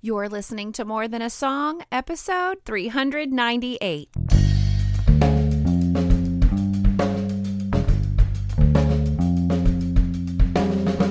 You're listening to More Than a Song, episode 398.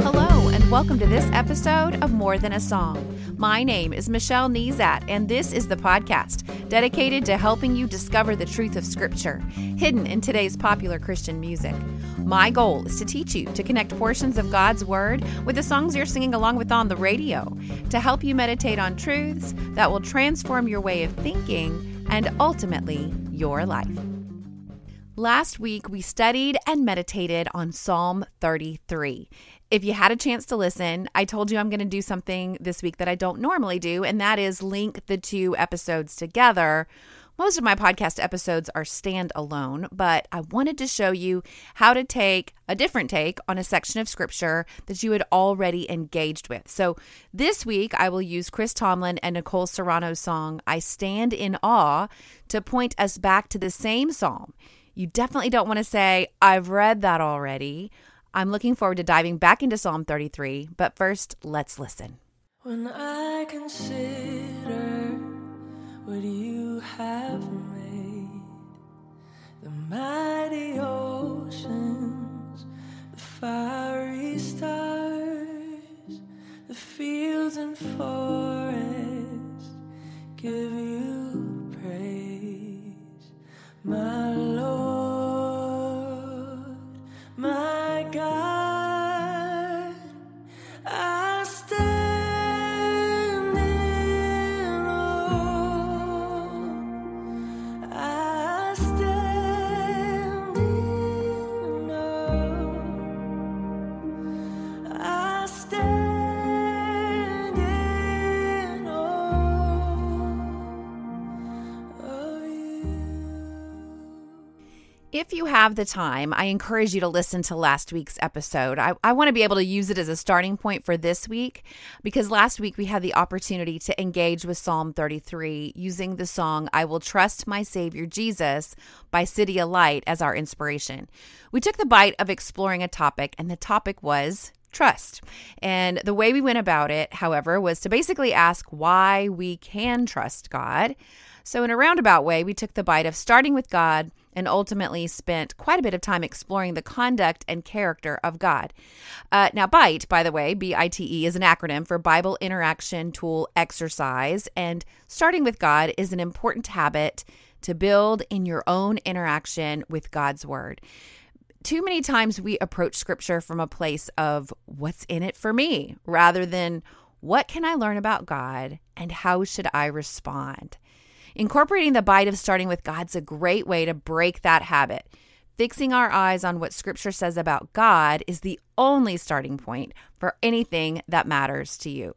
Hello, and welcome to this episode of More Than a Song. My name is Michelle Nezat, and this is the podcast dedicated to helping you discover the truth of Scripture hidden in today's popular Christian music. My goal is to teach you to connect portions of God's Word with the songs you're singing along with on the radio, to help you meditate on truths that will transform your way of thinking and ultimately your life. Last week, we studied and meditated on Psalm 33. If you had a chance to listen, I told you I'm going to do something this week that I don't normally do, and that is link the two episodes together. Most of my podcast episodes are standalone, but I wanted to show you how to take a different take on a section of scripture that you had already engaged with. So this week, I will use Chris Tomlin and Nicole Serrano's song, I Stand in Awe, to point us back to the same psalm. You definitely don't want to say, I've read that already. I'm looking forward to diving back into Psalm 33, but first, let's listen. When I consider what you have made, the mighty oceans, the fiery stars, the fields and forests give you praise, my Lord, If you have the time, I encourage you to listen to last week's episode. I, I want to be able to use it as a starting point for this week because last week we had the opportunity to engage with Psalm 33 using the song I Will Trust My Savior Jesus by CityAlight as our inspiration. We took the bite of exploring a topic, and the topic was trust. And the way we went about it, however, was to basically ask why we can trust God. So, in a roundabout way, we took the bite of starting with God and ultimately spent quite a bit of time exploring the conduct and character of God. Uh, now, BITE, by the way, B I T E, is an acronym for Bible Interaction Tool Exercise. And starting with God is an important habit to build in your own interaction with God's Word too many times we approach scripture from a place of what's in it for me rather than what can I learn about God and how should I respond. Incorporating the bite of starting with God's a great way to break that habit. Fixing our eyes on what scripture says about God is the only starting point for anything that matters to you.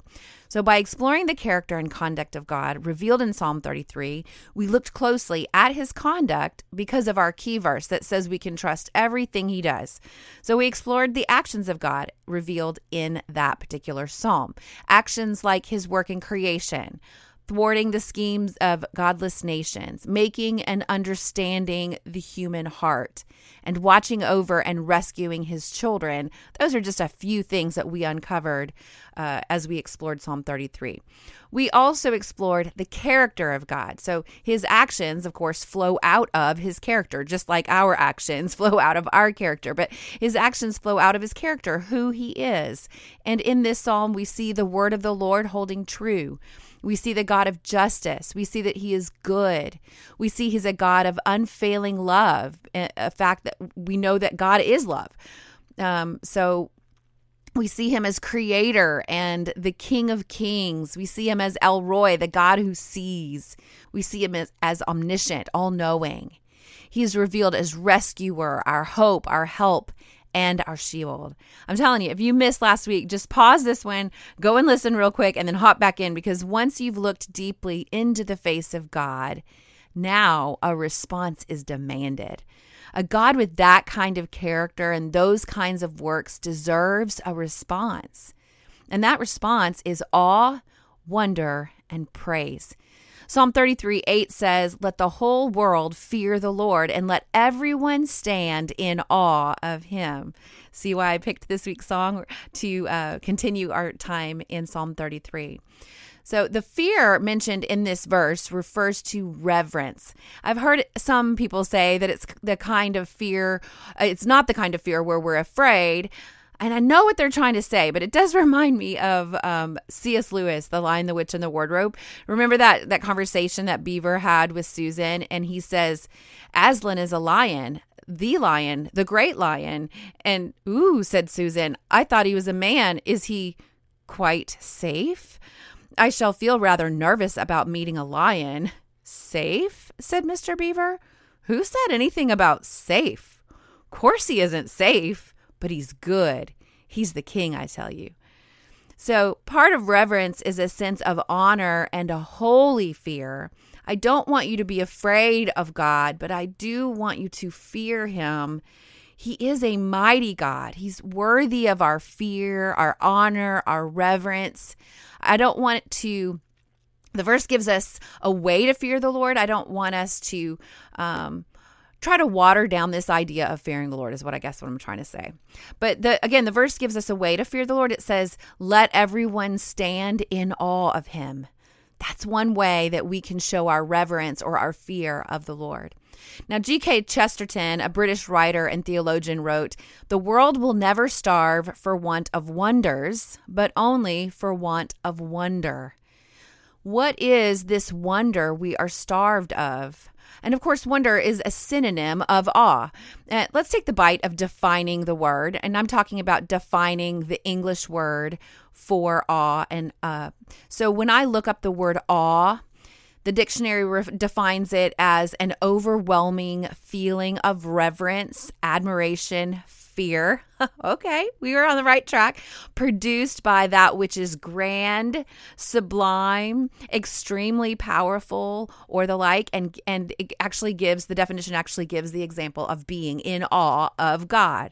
So, by exploring the character and conduct of God revealed in Psalm 33, we looked closely at his conduct because of our key verse that says we can trust everything he does. So, we explored the actions of God revealed in that particular psalm. Actions like his work in creation, thwarting the schemes of godless nations, making and understanding the human heart, and watching over and rescuing his children. Those are just a few things that we uncovered uh, as we explored Psalm 33. We also explored the character of God. So his actions, of course, flow out of his character, just like our actions flow out of our character. But his actions flow out of his character, who he is. And in this psalm, we see the word of the Lord holding true. We see the God of justice. We see that he is good. We see he's a God of unfailing love, a fact that we know that God is love. Um, so we see him as creator and the king of kings. We see him as El Roi, the God who sees. We see him as, as omniscient, all knowing. He is revealed as rescuer, our hope, our help, and our shield. I'm telling you, if you missed last week, just pause this one, go and listen real quick, and then hop back in because once you've looked deeply into the face of God, Now a response is demanded. A God with that kind of character and those kinds of works deserves a response. And that response is awe, wonder, and praise. Psalm 33 8 says, Let the whole world fear the Lord and let everyone stand in awe of him. See why I picked this week's song to uh, continue our time in Psalm 33. So, the fear mentioned in this verse refers to reverence. I've heard some people say that it's the kind of fear, uh, it's not the kind of fear where we're afraid. And I know what they're trying to say, but it does remind me of um, C.S. Lewis, The Lion, the Witch, and the Wardrobe. Remember that that conversation that Beaver had with Susan, and he says, "Aslan is a lion, the lion, the great lion." And ooh, said Susan, "I thought he was a man. Is he quite safe? I shall feel rather nervous about meeting a lion." Safe? said Mr. Beaver. Who said anything about safe? Course he isn't safe but he's good. He's the king, I tell you. So, part of reverence is a sense of honor and a holy fear. I don't want you to be afraid of God, but I do want you to fear him. He is a mighty God. He's worthy of our fear, our honor, our reverence. I don't want to the verse gives us a way to fear the Lord. I don't want us to um, try to water down this idea of fearing the Lord is what I guess what I'm trying to say. But the again, the verse gives us a way to fear the Lord. It says, "Let everyone stand in awe of him." That's one way that we can show our reverence or our fear of the Lord. Now, G.K. Chesterton, a British writer and theologian, wrote The world will never starve for want of wonders, but only for want of wonder. What is this wonder we are starved of? And of course, wonder is a synonym of awe. Uh, let's take the bite of defining the word. And I'm talking about defining the English word for awe. And uh, so when I look up the word awe, the dictionary re- defines it as an overwhelming feeling of reverence, admiration, fear. okay, we were on the right track. Produced by that which is grand, sublime, extremely powerful, or the like, and and it actually gives the definition actually gives the example of being in awe of God.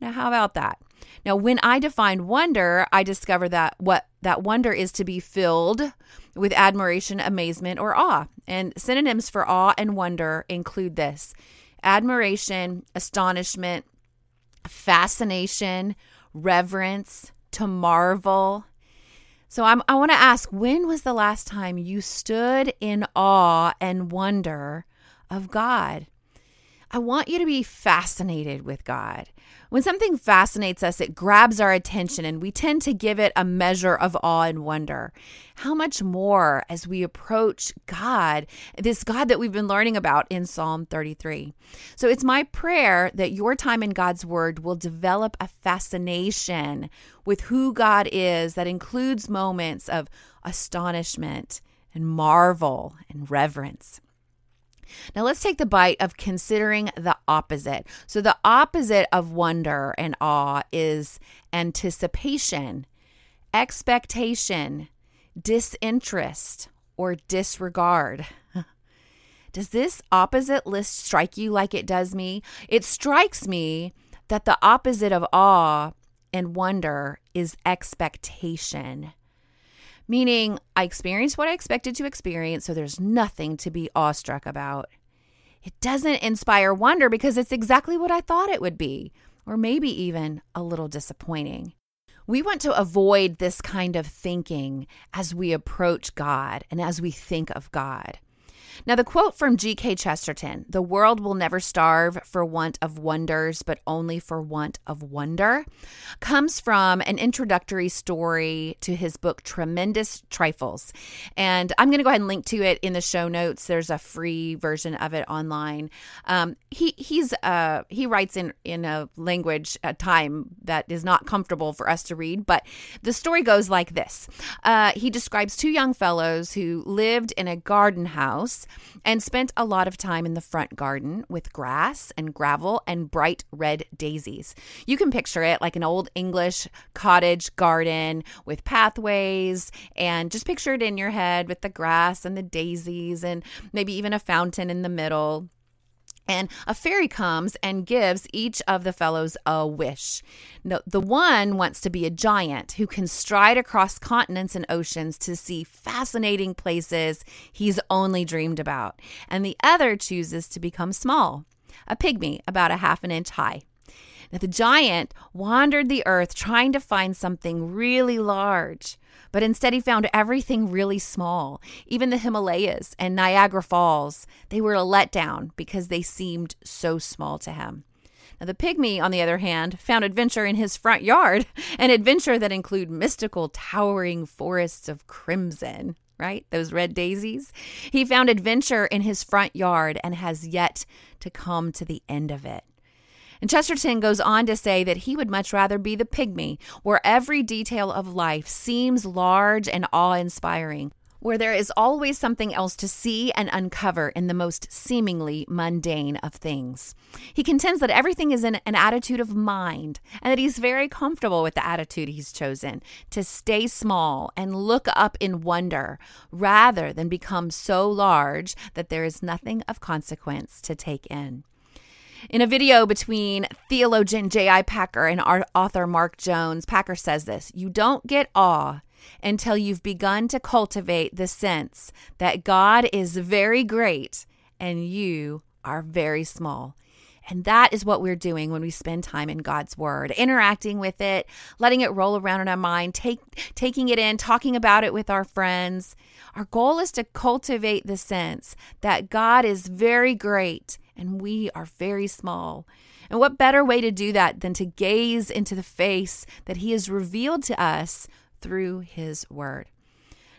Now, how about that? Now, when I define wonder, I discover that what that wonder is to be filled with admiration, amazement, or awe. And synonyms for awe and wonder include this admiration, astonishment, fascination, reverence, to marvel. So I'm, I want to ask when was the last time you stood in awe and wonder of God? I want you to be fascinated with God. When something fascinates us, it grabs our attention and we tend to give it a measure of awe and wonder. How much more as we approach God, this God that we've been learning about in Psalm 33. So it's my prayer that your time in God's Word will develop a fascination with who God is that includes moments of astonishment and marvel and reverence. Now let's take the bite of considering the opposite. So, the opposite of wonder and awe is anticipation, expectation, disinterest, or disregard. Does this opposite list strike you like it does me? It strikes me that the opposite of awe and wonder is expectation meaning I experienced what I expected to experience, so there's nothing to be awestruck about. It doesn't inspire wonder because it's exactly what I thought it would be, or maybe even a little disappointing. We want to avoid this kind of thinking as we approach God and as we think of God. Now, the quote from G.K. Chesterton the world will never starve for want of wonders, but only for want of wonder comes from an introductory story to his book, Tremendous Trifles. And I'm going to go ahead and link to it in the show notes. There's a free version of it online. Um, he, he's, uh, he writes in, in a language, a time that is not comfortable for us to read, but the story goes like this uh, He describes two young fellows who lived in a garden house and spent a lot of time in the front garden with grass and gravel and bright red daisies. You can picture it like an old English cottage garden with pathways and just picture it in your head with the grass and the daisies and maybe even a fountain in the middle. And a fairy comes and gives each of the fellows a wish. No, the one wants to be a giant who can stride across continents and oceans to see fascinating places he's only dreamed about. And the other chooses to become small, a pygmy about a half an inch high. Now, the giant wandered the earth trying to find something really large, but instead he found everything really small. Even the Himalayas and Niagara Falls, they were a letdown because they seemed so small to him. Now, the pygmy, on the other hand, found adventure in his front yard, an adventure that include mystical, towering forests of crimson, right? Those red daisies. He found adventure in his front yard and has yet to come to the end of it. And Chesterton goes on to say that he would much rather be the pygmy, where every detail of life seems large and awe inspiring, where there is always something else to see and uncover in the most seemingly mundane of things. He contends that everything is in an attitude of mind and that he's very comfortable with the attitude he's chosen to stay small and look up in wonder rather than become so large that there is nothing of consequence to take in. In a video between theologian J.I. Packer and author Mark Jones, Packer says this You don't get awe until you've begun to cultivate the sense that God is very great and you are very small. And that is what we're doing when we spend time in God's Word, interacting with it, letting it roll around in our mind, take, taking it in, talking about it with our friends. Our goal is to cultivate the sense that God is very great and we are very small. And what better way to do that than to gaze into the face that He has revealed to us through His Word?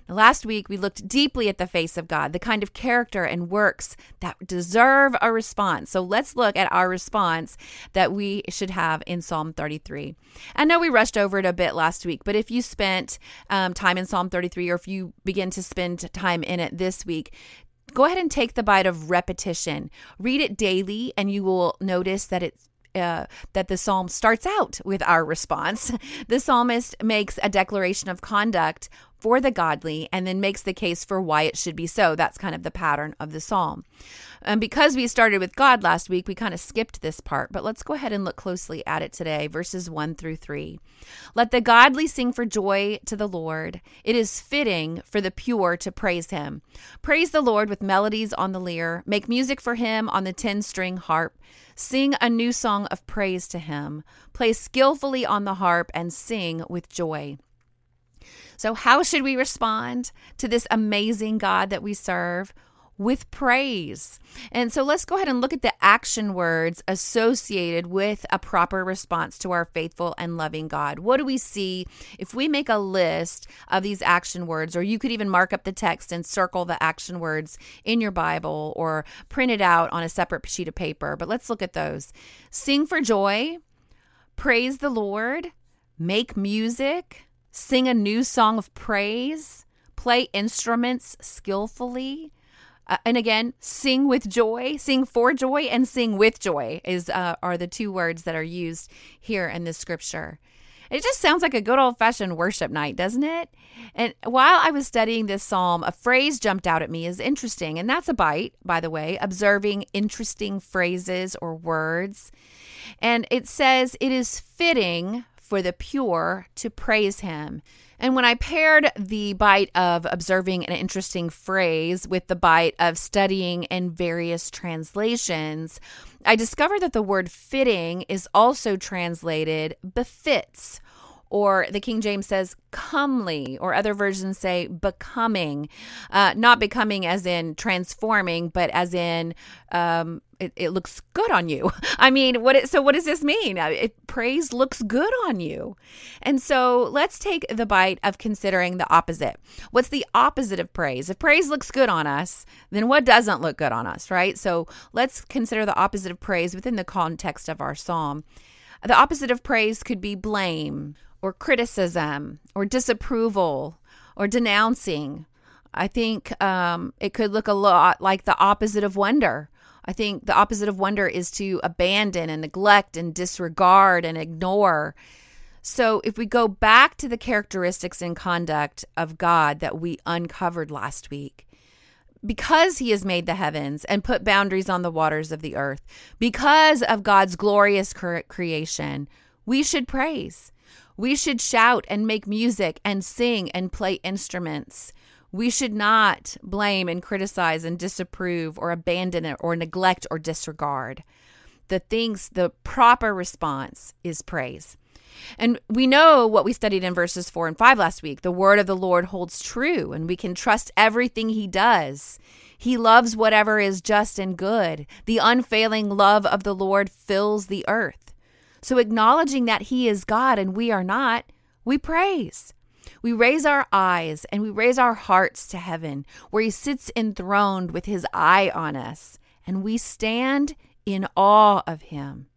Now, last week, we looked deeply at the face of God, the kind of character and works that deserve a response. So let's look at our response that we should have in Psalm 33. I know we rushed over it a bit last week, but if you spent um, time in Psalm 33 or if you begin to spend time in it this week, go ahead and take the bite of repetition. Read it daily, and you will notice that it's uh, that the psalm starts out with our response. The psalmist makes a declaration of conduct for the godly and then makes the case for why it should be so. That's kind of the pattern of the psalm. And because we started with God last week, we kind of skipped this part, but let's go ahead and look closely at it today, verses 1 through 3. Let the godly sing for joy to the Lord. It is fitting for the pure to praise him. Praise the Lord with melodies on the lyre. Make music for him on the 10 string harp. Sing a new song of praise to him. Play skillfully on the harp and sing with joy. So, how should we respond to this amazing God that we serve? With praise. And so let's go ahead and look at the action words associated with a proper response to our faithful and loving God. What do we see if we make a list of these action words, or you could even mark up the text and circle the action words in your Bible or print it out on a separate sheet of paper? But let's look at those. Sing for joy, praise the Lord, make music, sing a new song of praise, play instruments skillfully. Uh, and again, sing with joy, sing for joy, and sing with joy is uh, are the two words that are used here in this scripture. It just sounds like a good old fashioned worship night, doesn't it? And while I was studying this psalm, a phrase jumped out at me as interesting, and that's a bite, by the way, observing interesting phrases or words. And it says, It is fitting for the pure to praise him. And when I paired the bite of observing an interesting phrase with the bite of studying in various translations, I discovered that the word fitting is also translated befits or the King James says comely, or other versions say becoming. Uh, not becoming as in transforming, but as in um, it, it, looks good on you. I mean, what? It, so what does this mean? Uh, it, praise looks good on you, and so let's take the bite of considering the opposite. What's the opposite of praise? If praise looks good on us, then what doesn't look good on us, right? So let's consider the opposite of praise within the context of our psalm. The opposite of praise could be blame or criticism or disapproval or denouncing. I think um, it could look a lot like the opposite of wonder. I think the opposite of wonder is to abandon and neglect and disregard and ignore. So, if we go back to the characteristics and conduct of God that we uncovered last week, because he has made the heavens and put boundaries on the waters of the earth, because of God's glorious creation, we should praise. We should shout and make music and sing and play instruments. We should not blame and criticize and disapprove or abandon it or neglect or disregard. The things, the proper response is praise. And we know what we studied in verses 4 and 5 last week. The word of the Lord holds true, and we can trust everything he does. He loves whatever is just and good. The unfailing love of the Lord fills the earth. So, acknowledging that he is God and we are not, we praise. We raise our eyes and we raise our hearts to heaven, where he sits enthroned with his eye on us, and we stand in awe of him.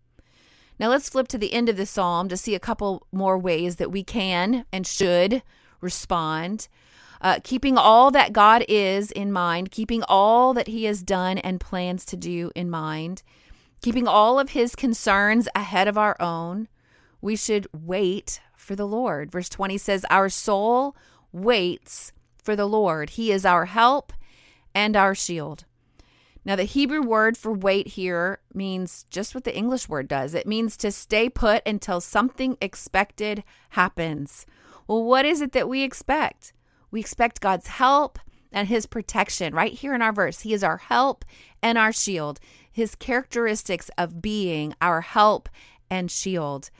Now let's flip to the end of the psalm to see a couple more ways that we can and should respond. Uh, keeping all that God is in mind, keeping all that He has done and plans to do in mind, keeping all of His concerns ahead of our own, we should wait for the Lord. Verse 20 says, Our soul waits for the Lord. He is our help and our shield. Now, the Hebrew word for wait here means just what the English word does it means to stay put until something expected happens. Well, what is it that we expect? We expect God's help and his protection right here in our verse. He is our help and our shield. His characteristics of being our help and shield.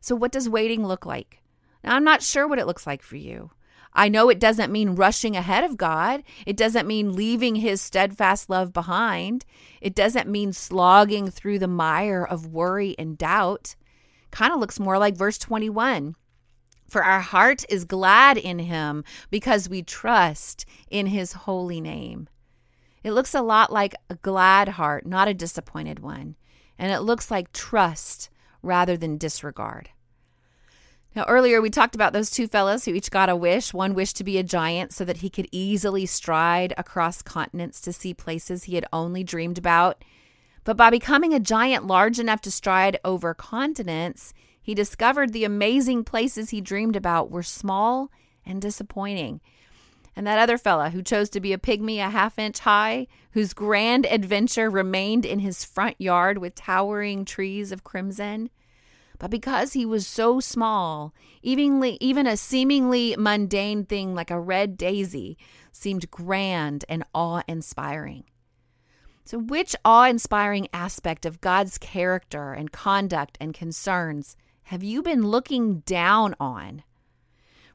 So, what does waiting look like? Now, I'm not sure what it looks like for you. I know it doesn't mean rushing ahead of God. It doesn't mean leaving his steadfast love behind. It doesn't mean slogging through the mire of worry and doubt. Kind of looks more like verse 21. For our heart is glad in him because we trust in his holy name. It looks a lot like a glad heart, not a disappointed one. And it looks like trust rather than disregard. Now, earlier we talked about those two fellows who each got a wish. One wished to be a giant so that he could easily stride across continents to see places he had only dreamed about. But by becoming a giant large enough to stride over continents, he discovered the amazing places he dreamed about were small and disappointing. And that other fella who chose to be a pygmy a half inch high, whose grand adventure remained in his front yard with towering trees of crimson, but because he was so small, even, even a seemingly mundane thing like a red daisy seemed grand and awe inspiring. So, which awe inspiring aspect of God's character and conduct and concerns have you been looking down on?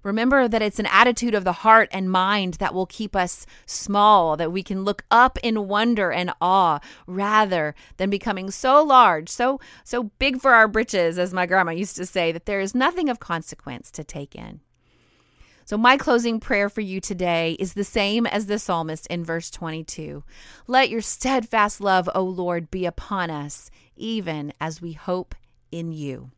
Remember that it's an attitude of the heart and mind that will keep us small, that we can look up in wonder and awe rather than becoming so large, so so big for our britches as my grandma used to say that there is nothing of consequence to take in. So, my closing prayer for you today is the same as the psalmist in verse 22. Let your steadfast love, O Lord, be upon us, even as we hope in you.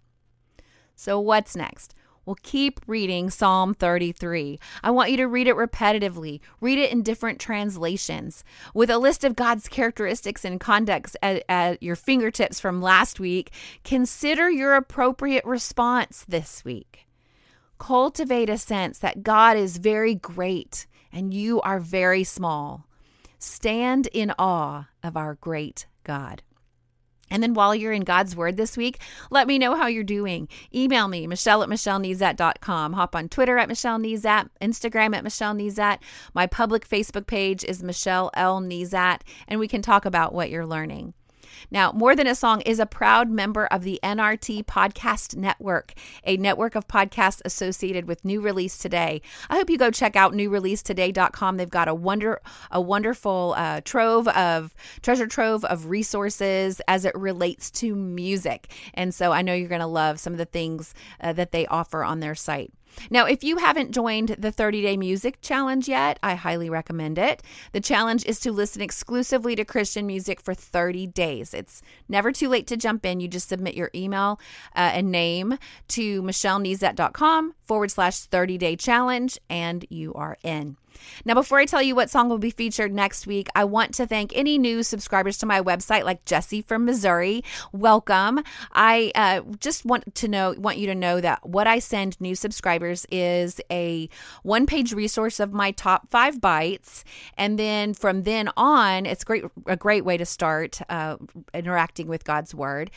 So, what's next? Well, keep reading Psalm 33. I want you to read it repetitively, read it in different translations. With a list of God's characteristics and conducts at, at, your fingertips from last week, consider your appropriate response this week. Cultivate a sense that God is very great and you are very small. Stand in awe of our great God. And then while you're in God's Word this week, let me know how you're doing. Email me, Michelle at MichelleNezat.com. Hop on Twitter at Michelle Nezat, Instagram at Michelle Nezat. My public Facebook page is Michelle L. Nezat, and we can talk about what you're learning. Now, More Than a Song is a proud member of the NRT Podcast Network, a network of podcasts associated with New Release Today. I hope you go check out newreleasetoday.com. They've got a wonder a wonderful uh, trove of treasure trove of resources as it relates to music. And so I know you're going to love some of the things uh, that they offer on their site. Now, if you haven't joined the 30 Day Music Challenge yet, I highly recommend it. The challenge is to listen exclusively to Christian music for 30 days. It's never too late to jump in. You just submit your email uh, and name to michellenezat.com forward slash 30 day challenge, and you are in. Now, before I tell you what song will be featured next week, I want to thank any new subscribers to my website, like Jesse from Missouri. Welcome. I uh, just want to know, want you to know that what I send new subscribers is a one-page resource of my top five bites, and then from then on, it's great a great way to start uh, interacting with God's Word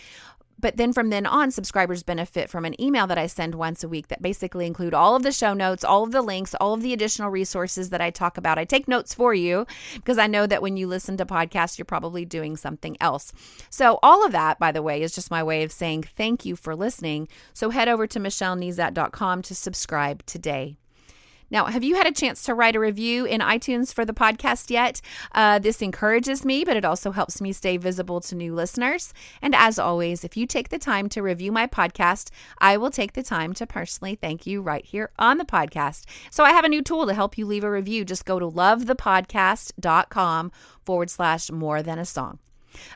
but then from then on, subscribers benefit from an email that I send once a week that basically include all of the show notes, all of the links, all of the additional resources that I talk about. I take notes for you because I know that when you listen to podcasts, you're probably doing something else. So all of that, by the way, is just my way of saying thank you for listening. So head over to michellenezat.com to subscribe today. Now, have you had a chance to write a review in iTunes for the podcast yet? Uh, this encourages me, but it also helps me stay visible to new listeners. And as always, if you take the time to review my podcast, I will take the time to personally thank you right here on the podcast. So I have a new tool to help you leave a review. Just go to lovethepodcast.com forward slash more than a song.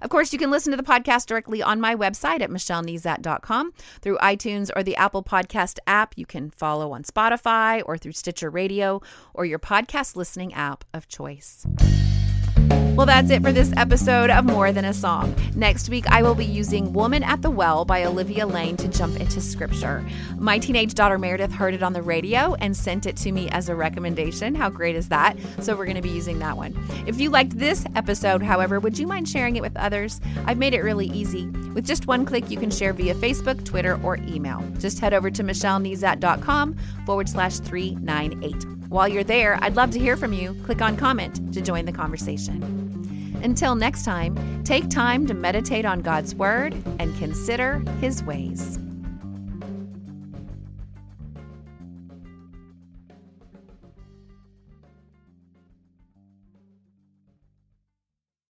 Of course, you can listen to the podcast directly on my website at michellenezat.com through iTunes or the Apple Podcast app. You can follow on Spotify or through Stitcher Radio or your podcast listening app of choice. Well, that's it for this episode of More Than a Song. Next week, I will be using Woman at the Well by Olivia Lane to jump into scripture. My teenage daughter Meredith heard it on the radio and sent it to me as a recommendation. How great is that? So, we're going to be using that one. If you liked this episode, however, would you mind sharing it with others? I've made it really easy. With just one click, you can share via Facebook, Twitter, or email. Just head over to michellenezat.com forward slash 398. While you're there, I'd love to hear from you. Click on comment to join the conversation. Until next time, take time to meditate on God's Word and consider His ways.